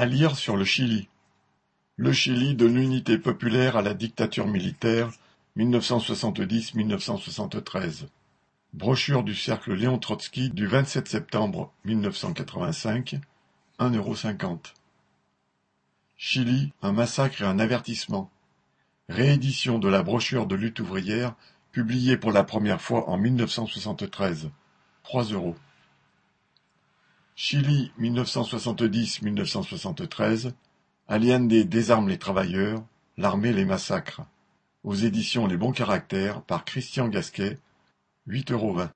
À lire sur le Chili. Le Chili de l'unité populaire à la dictature militaire, 1970-1973. Brochure du cercle Léon Trotsky du 27 septembre 1985, 1,50€. Chili, un massacre et un avertissement. Réédition de la brochure de lutte ouvrière, publiée pour la première fois en 1973, 3 euros. Chili 1970-1973, Allende désarme les travailleurs, l'armée les massacre. Aux éditions Les Bons Caractères par Christian Gasquet, 8,20 euros.